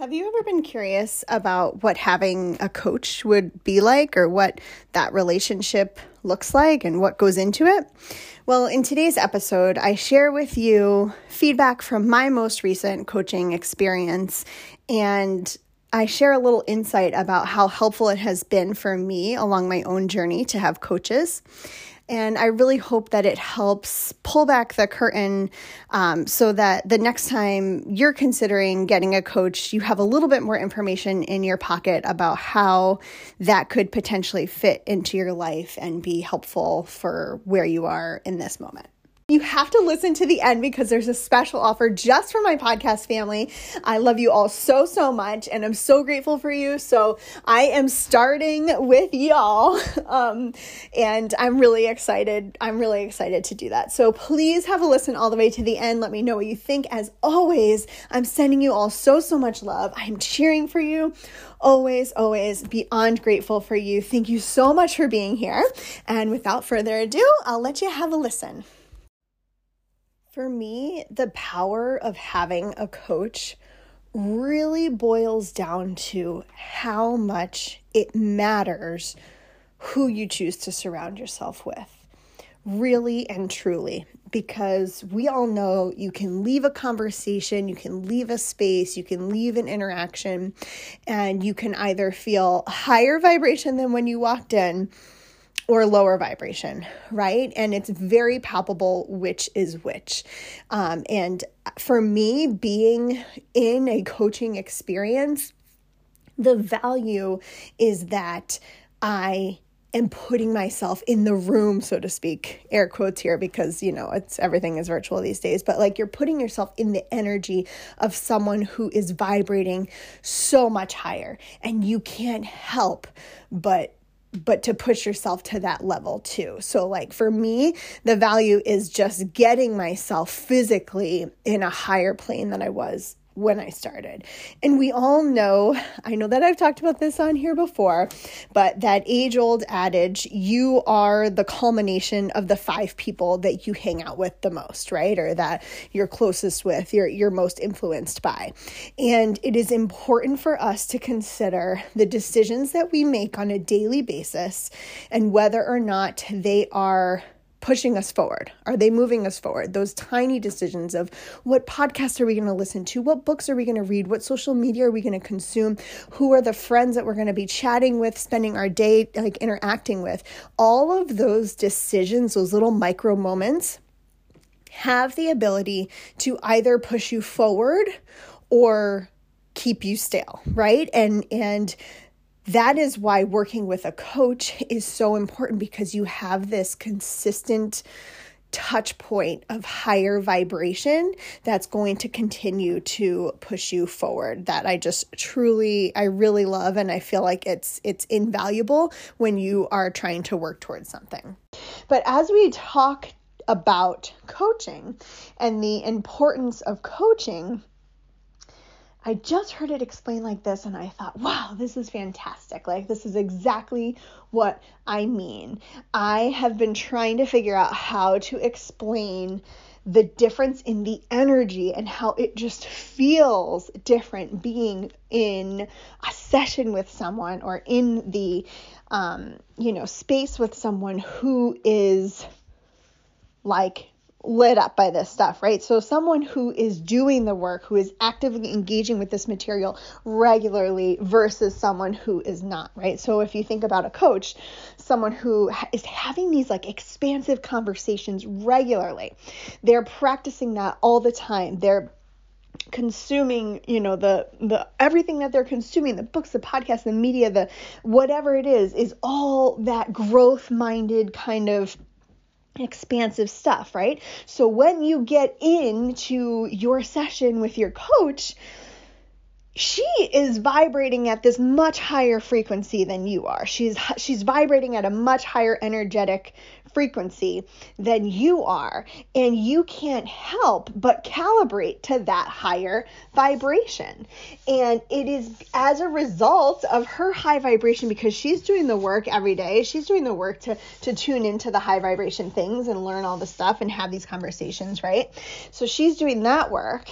Have you ever been curious about what having a coach would be like or what that relationship looks like and what goes into it? Well, in today's episode, I share with you feedback from my most recent coaching experience and I share a little insight about how helpful it has been for me along my own journey to have coaches. And I really hope that it helps pull back the curtain um, so that the next time you're considering getting a coach, you have a little bit more information in your pocket about how that could potentially fit into your life and be helpful for where you are in this moment. You have to listen to the end because there's a special offer just for my podcast family. I love you all so, so much, and I'm so grateful for you. So, I am starting with y'all, um, and I'm really excited. I'm really excited to do that. So, please have a listen all the way to the end. Let me know what you think. As always, I'm sending you all so, so much love. I'm cheering for you always, always beyond grateful for you. Thank you so much for being here. And without further ado, I'll let you have a listen. For me, the power of having a coach really boils down to how much it matters who you choose to surround yourself with. Really and truly, because we all know you can leave a conversation, you can leave a space, you can leave an interaction, and you can either feel higher vibration than when you walked in or lower vibration, right? And it's very palpable which is which. Um, and for me, being in a coaching experience, the value is that I am putting myself in the room so to speak air quotes here because you know it's everything is virtual these days but like you're putting yourself in the energy of someone who is vibrating so much higher and you can't help but but to push yourself to that level too. So, like for me, the value is just getting myself physically in a higher plane than I was when I started. And we all know, I know that I've talked about this on here before, but that age old adage, you are the culmination of the five people that you hang out with the most, right? Or that you're closest with, you're, you're most influenced by. And it is important for us to consider the decisions that we make on a daily basis and whether or not they are pushing us forward? Are they moving us forward? Those tiny decisions of what podcasts are we going to listen to? What books are we going to read? What social media are we going to consume? Who are the friends that we're going to be chatting with, spending our day like interacting with? All of those decisions, those little micro moments have the ability to either push you forward or keep you stale, right? And and that is why working with a coach is so important because you have this consistent touch point of higher vibration that's going to continue to push you forward that I just truly I really love and I feel like it's it's invaluable when you are trying to work towards something. But as we talk about coaching and the importance of coaching, I just heard it explained like this and I thought, wow, this is fantastic. Like, this is exactly what I mean. I have been trying to figure out how to explain the difference in the energy and how it just feels different being in a session with someone or in the, um, you know, space with someone who is like lit up by this stuff, right? So, someone who is doing the work, who is actively engaging with this material regularly versus someone who is not, right? So, if you think about a coach, someone who is having these like expansive conversations regularly, they're practicing that all the time. They're consuming you know the the everything that they're consuming the books the podcasts the media the whatever it is is all that growth minded kind of expansive stuff, right? So when you get into your session with your coach, she is vibrating at this much higher frequency than you are. She's she's vibrating at a much higher energetic frequency than you are. And you can't help but calibrate to that higher vibration. And it is as a result of her high vibration because she's doing the work every day. She's doing the work to, to tune into the high vibration things and learn all the stuff and have these conversations, right? So she's doing that work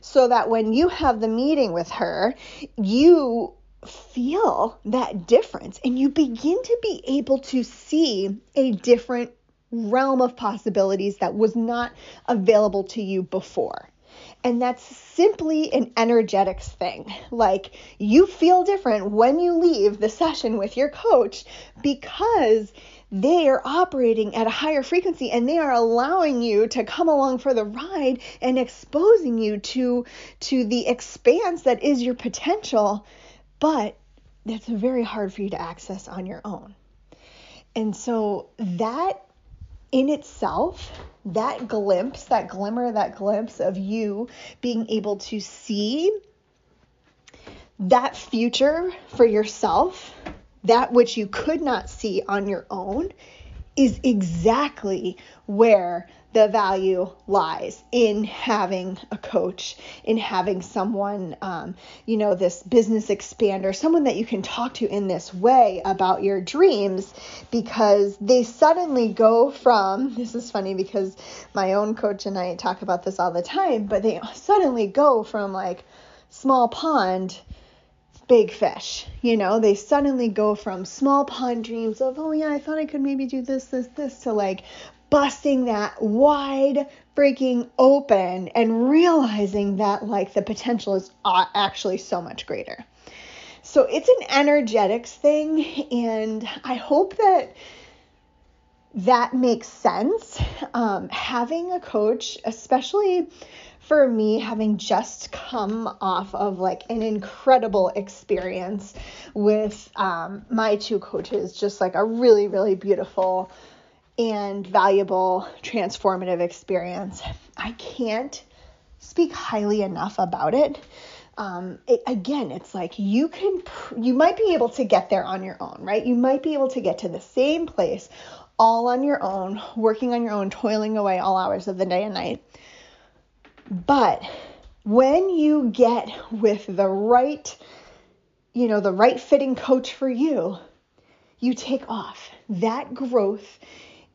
so that when you have the meeting with her, you feel that difference and you begin to be able to see a different realm of possibilities that was not available to you before. And that's simply an energetics thing. Like you feel different when you leave the session with your coach because they are operating at a higher frequency and they are allowing you to come along for the ride and exposing you to to the expanse that is your potential but that's very hard for you to access on your own. And so that in itself, that glimpse, that glimmer, that glimpse of you being able to see that future for yourself, that which you could not see on your own, is exactly where the value lies in having a coach, in having someone, um, you know, this business expander, someone that you can talk to in this way about your dreams because they suddenly go from this is funny because my own coach and I talk about this all the time, but they suddenly go from like small pond big fish. You know, they suddenly go from small pond dreams of, oh yeah, I thought I could maybe do this, this, this, to like busting that wide freaking open and realizing that like the potential is actually so much greater. So it's an energetics thing and I hope that that makes sense. Um, having a coach, especially for me, having just come off of like an incredible experience with um, my two coaches, just like a really, really beautiful and valuable, transformative experience. I can't speak highly enough about it. Um, it, again, it's like you can, you might be able to get there on your own, right? You might be able to get to the same place all on your own, working on your own, toiling away all hours of the day and night. But when you get with the right, you know, the right fitting coach for you, you take off. That growth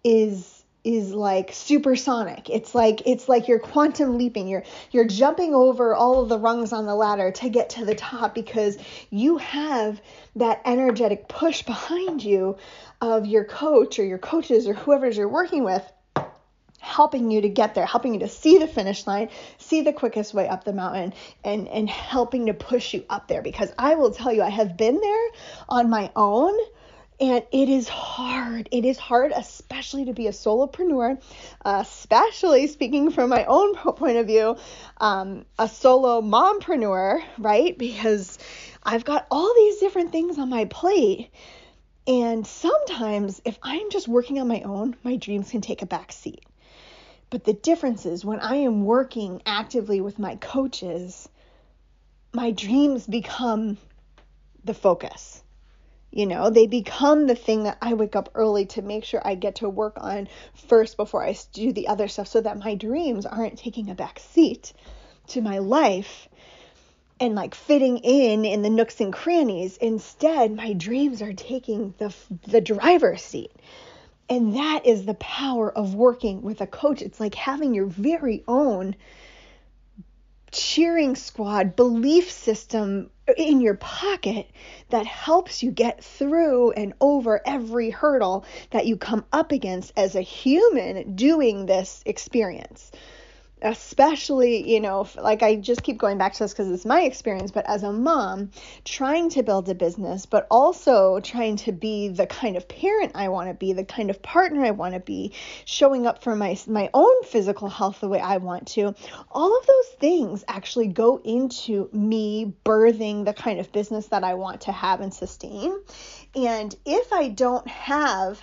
is is like supersonic. It's like it's like you're quantum leaping. You're you're jumping over all of the rungs on the ladder to get to the top because you have that energetic push behind you of your coach or your coaches or whoever's you're working with helping you to get there, helping you to see the finish line, see the quickest way up the mountain and and helping to push you up there because I will tell you I have been there on my own and it is hard. It is hard, especially to be a solopreneur, especially speaking from my own point of view, um, a solo mompreneur, right? Because I've got all these different things on my plate. And sometimes, if I'm just working on my own, my dreams can take a back seat. But the difference is when I am working actively with my coaches, my dreams become the focus you know, they become the thing that I wake up early to make sure I get to work on first before I do the other stuff so that my dreams aren't taking a back seat to my life and like fitting in in the nooks and crannies. Instead, my dreams are taking the the driver's seat. And that is the power of working with a coach. It's like having your very own cheering squad belief system in your pocket that helps you get through and over every hurdle that you come up against as a human doing this experience especially, you know, like I just keep going back to this because it's my experience, but as a mom, trying to build a business, but also trying to be the kind of parent I want to be, the kind of partner I want to be, showing up for my my own physical health the way I want to. All of those things actually go into me birthing the kind of business that I want to have and sustain. And if I don't have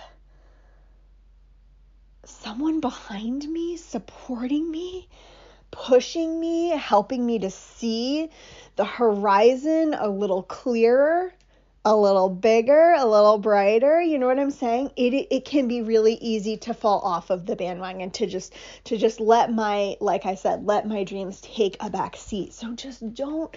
someone behind me supporting me, pushing me, helping me to see the horizon a little clearer, a little bigger, a little brighter, you know what I'm saying? It it can be really easy to fall off of the bandwagon to just to just let my like I said, let my dreams take a back seat. So just don't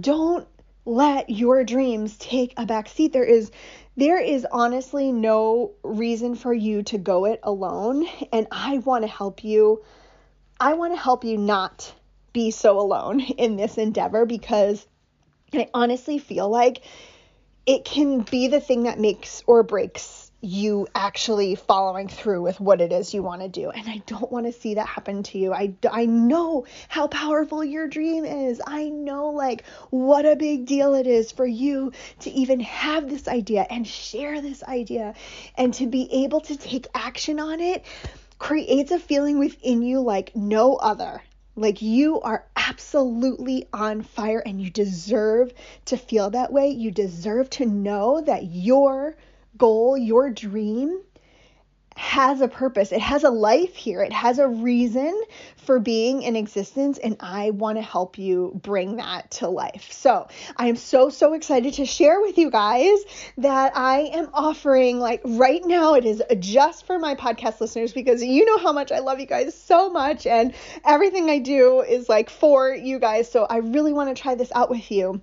don't let your dreams take a back seat. There is there is honestly no reason for you to go it alone and I want to help you. I want to help you not be so alone in this endeavor because I honestly feel like it can be the thing that makes or breaks you actually following through with what it is you want to do. And I don't want to see that happen to you. I, I know how powerful your dream is. I know, like, what a big deal it is for you to even have this idea and share this idea and to be able to take action on it creates a feeling within you like no other. Like you are absolutely on fire and you deserve to feel that way. You deserve to know that your goal, your dream has a purpose. It has a life here. It has a reason for being in existence. And I want to help you bring that to life. So I am so, so excited to share with you guys that I am offering, like right now, it is just for my podcast listeners because you know how much I love you guys so much. And everything I do is like for you guys. So I really want to try this out with you.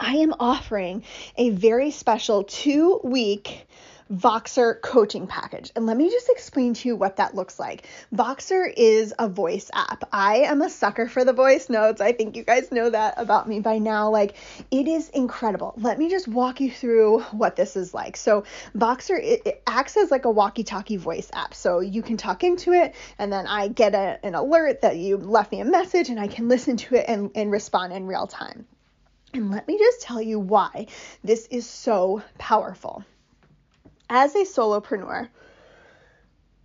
I am offering a very special two week Voxer coaching package. And let me just explain to you what that looks like. Voxer is a voice app. I am a sucker for the voice notes. I think you guys know that about me by now. Like, it is incredible. Let me just walk you through what this is like. So, Voxer it, it acts as like a walkie-talkie voice app. So, you can talk into it and then I get a, an alert that you left me a message and I can listen to it and, and respond in real time. And let me just tell you why this is so powerful. As a solopreneur,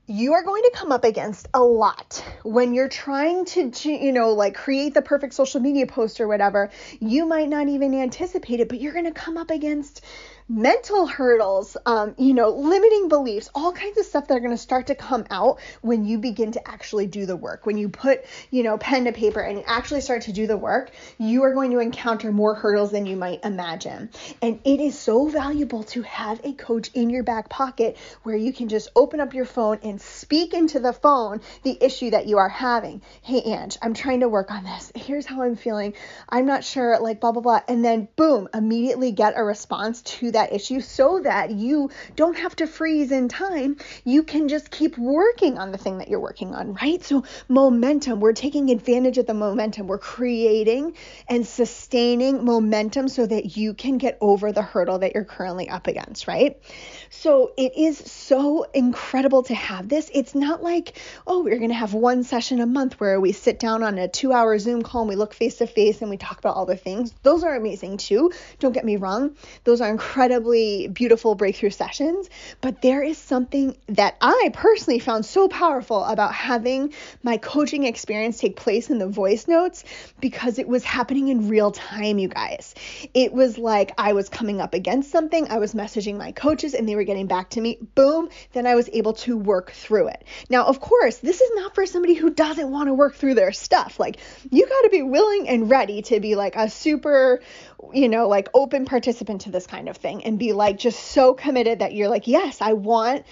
you are going to come up against a lot when you're trying to you know like create the perfect social media post or whatever you might not even anticipate it but you're going to come up against mental hurdles, um, you know, limiting beliefs, all kinds of stuff that are going to start to come out when you begin to actually do the work. When you put, you know, pen to paper and actually start to do the work, you are going to encounter more hurdles than you might imagine. And it is so valuable to have a coach in your back pocket where you can just open up your phone and speak into the phone the issue that you are having. Hey, Ange, I'm trying to work on this. Here's how I'm feeling. I'm not sure, like, blah, blah, blah. And then, boom, immediately get a response to that issue so that you don't have to freeze in time. You can just keep working on the thing that you're working on, right? So, momentum, we're taking advantage of the momentum. We're creating and sustaining momentum so that you can get over the hurdle that you're currently up against, right? So, it is so incredible to have this. It's not like, oh, we're going to have one session a month where we sit down on a two hour Zoom call and we look face to face and we talk about all the things. Those are amazing too. Don't get me wrong. Those are incredible incredibly beautiful breakthrough sessions, but there is something that I personally found so powerful about having my coaching experience take place in the voice notes because it was happening in real time, you guys. It was like I was coming up against something, I was messaging my coaches, and they were getting back to me. Boom, then I was able to work through it. Now, of course, this is not for somebody who doesn't want to work through their stuff. Like, you got to be willing and ready to be like a super, you know, like open participant to this kind of thing and be like just so committed that you're like, yes, I want,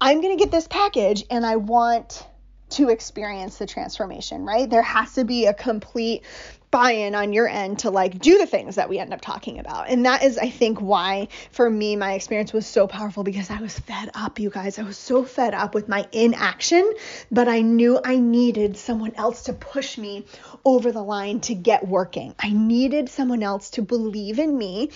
I'm going to get this package and I want to experience the transformation, right? There has to be a complete buy-in on your end to like do the things that we end up talking about. And that is I think why for me my experience was so powerful because I was fed up, you guys. I was so fed up with my inaction, but I knew I needed someone else to push me over the line to get working. I needed someone else to believe in me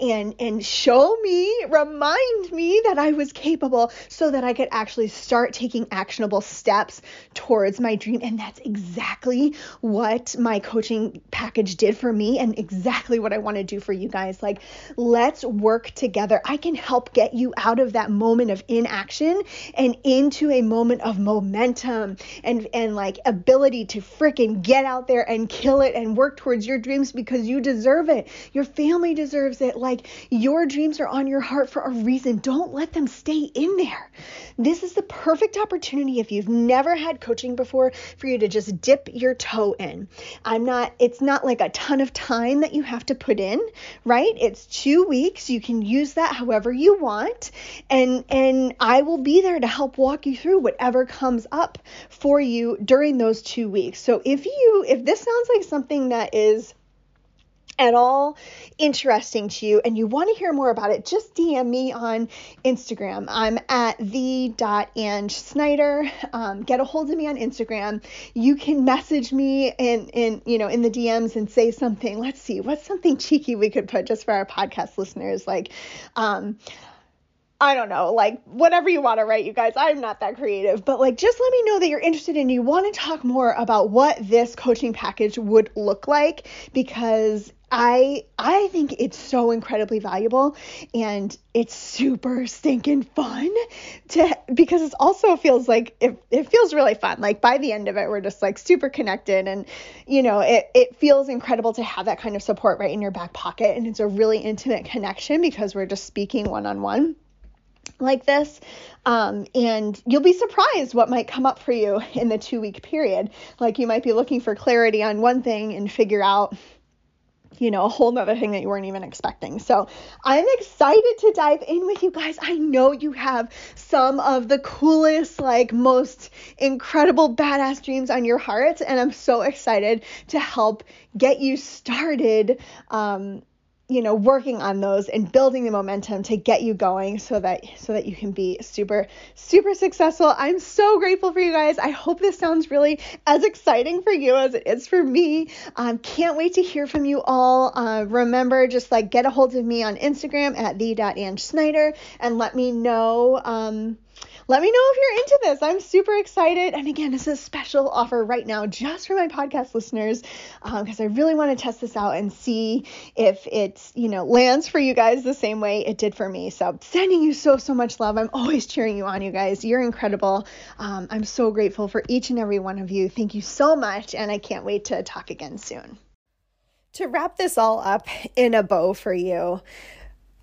and and show me, remind me that I was capable so that I could actually start taking actionable steps towards my dream. And that's exactly what my coaching package did for me and exactly what I want to do for you guys. Like, let's work together. I can help get you out of that moment of inaction and into a moment of momentum and and like ability to freaking get out there and kill it and work towards your dreams because you deserve it. Your family deserves it. Like your dreams are on your heart for a reason. Don't let them stay in there. This is the perfect opportunity if you've never had coaching before for you to just dip your toe in. I'm not it's not like a ton of time that you have to put in, right? It's 2 weeks. You can use that however you want and and I will be there to help walk you through whatever comes up for you during those 2 weeks. So if you if this sounds like something that is at all interesting to you and you want to hear more about it, just DM me on Instagram. I'm at the Snyder. Um, get a hold of me on Instagram. You can message me in, in you know in the DMs and say something. Let's see, what's something cheeky we could put just for our podcast listeners, like. Um, I don't know, like whatever you want to write, you guys. I'm not that creative, but like just let me know that you're interested and you want to talk more about what this coaching package would look like because I I think it's so incredibly valuable and it's super stinking fun to because it also feels like it, it feels really fun. Like by the end of it, we're just like super connected and you know, it, it feels incredible to have that kind of support right in your back pocket and it's a really intimate connection because we're just speaking one on one like this. Um, and you'll be surprised what might come up for you in the two week period. Like you might be looking for clarity on one thing and figure out you know, a whole nother thing that you weren't even expecting. So I'm excited to dive in with you guys. I know you have some of the coolest, like, most incredible, badass dreams on your heart. And I'm so excited to help get you started. Um, you know working on those and building the momentum to get you going so that so that you can be super super successful. I'm so grateful for you guys. I hope this sounds really as exciting for you as it is for me. Um, can't wait to hear from you all. Uh, remember just like get a hold of me on instagram at the snyder and let me know um, let me know if you're into this. I'm super excited. And again, this is a special offer right now just for my podcast listeners because um, I really want to test this out and see if it, you know, lands for you guys the same way it did for me. So sending you so, so much love. I'm always cheering you on, you guys. You're incredible. Um, I'm so grateful for each and every one of you. Thank you so much. And I can't wait to talk again soon. To wrap this all up in a bow for you,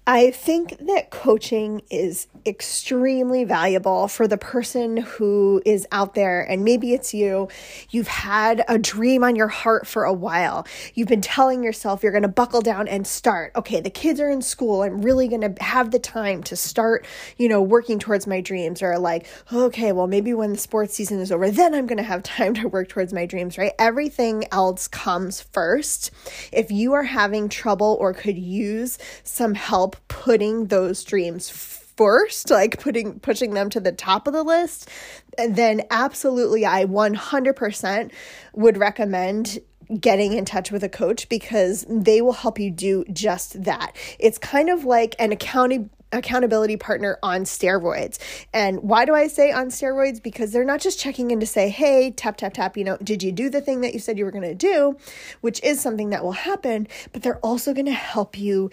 I think that coaching is extremely valuable for the person who is out there, and maybe it's you. You've had a dream on your heart for a while. You've been telling yourself you're going to buckle down and start. Okay, the kids are in school. I'm really going to have the time to start, you know, working towards my dreams. Or like, okay, well, maybe when the sports season is over, then I'm going to have time to work towards my dreams, right? Everything else comes first. If you are having trouble or could use some help putting those dreams first, like putting pushing them to the top of the list, then absolutely I 100% would recommend getting in touch with a coach because they will help you do just that. It's kind of like an accounting accountability partner on steroids. And why do I say on steroids? Because they're not just checking in to say, hey, tap, tap, tap, you know, did you do the thing that you said you were going to do, which is something that will happen, but they're also going to help you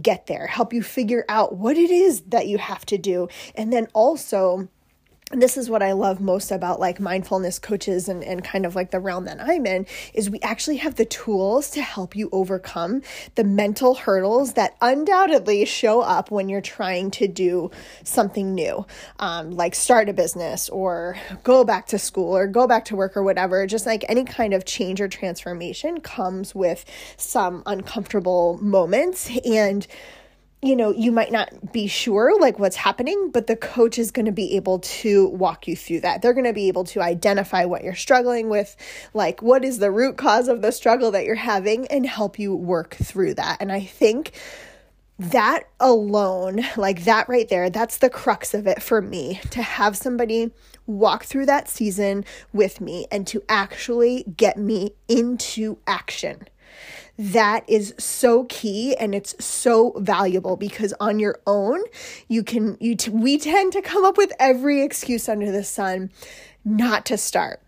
get there, help you figure out what it is that you have to do. And then also, this is what I love most about like mindfulness coaches and, and kind of like the realm that I'm in is we actually have the tools to help you overcome the mental hurdles that undoubtedly show up when you're trying to do something new, um, like start a business or go back to school or go back to work or whatever. Just like any kind of change or transformation comes with some uncomfortable moments and you know, you might not be sure like what's happening, but the coach is going to be able to walk you through that. They're going to be able to identify what you're struggling with, like what is the root cause of the struggle that you're having, and help you work through that. And I think that alone, like that right there, that's the crux of it for me to have somebody walk through that season with me and to actually get me into action that is so key and it's so valuable because on your own you can you t- we tend to come up with every excuse under the sun not to start.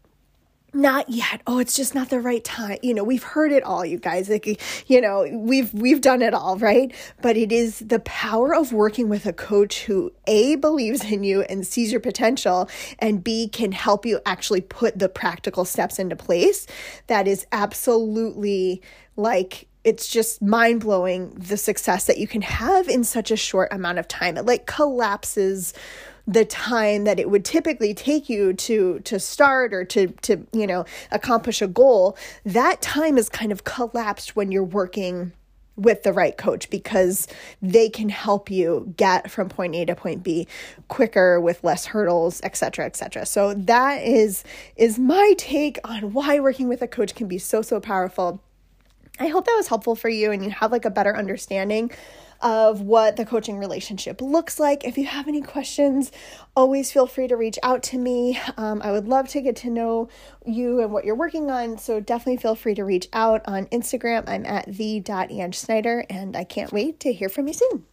Not yet. Oh it's just not the right time. You know we've heard it all you guys. Like you know we've we've done it all right? But it is the power of working with a coach who a believes in you and sees your potential and b can help you actually put the practical steps into place that is absolutely like it's just mind blowing the success that you can have in such a short amount of time. It like collapses the time that it would typically take you to to start or to to you know accomplish a goal that time is kind of collapsed when you're working with the right coach because they can help you get from point A to point B quicker with less hurdles, etc., etc. So that is is my take on why working with a coach can be so so powerful. I hope that was helpful for you and you have like a better understanding of what the coaching relationship looks like. If you have any questions, always feel free to reach out to me. Um, I would love to get to know you and what you're working on. So definitely feel free to reach out on Instagram. I'm at the.ange Snyder, and I can't wait to hear from you soon.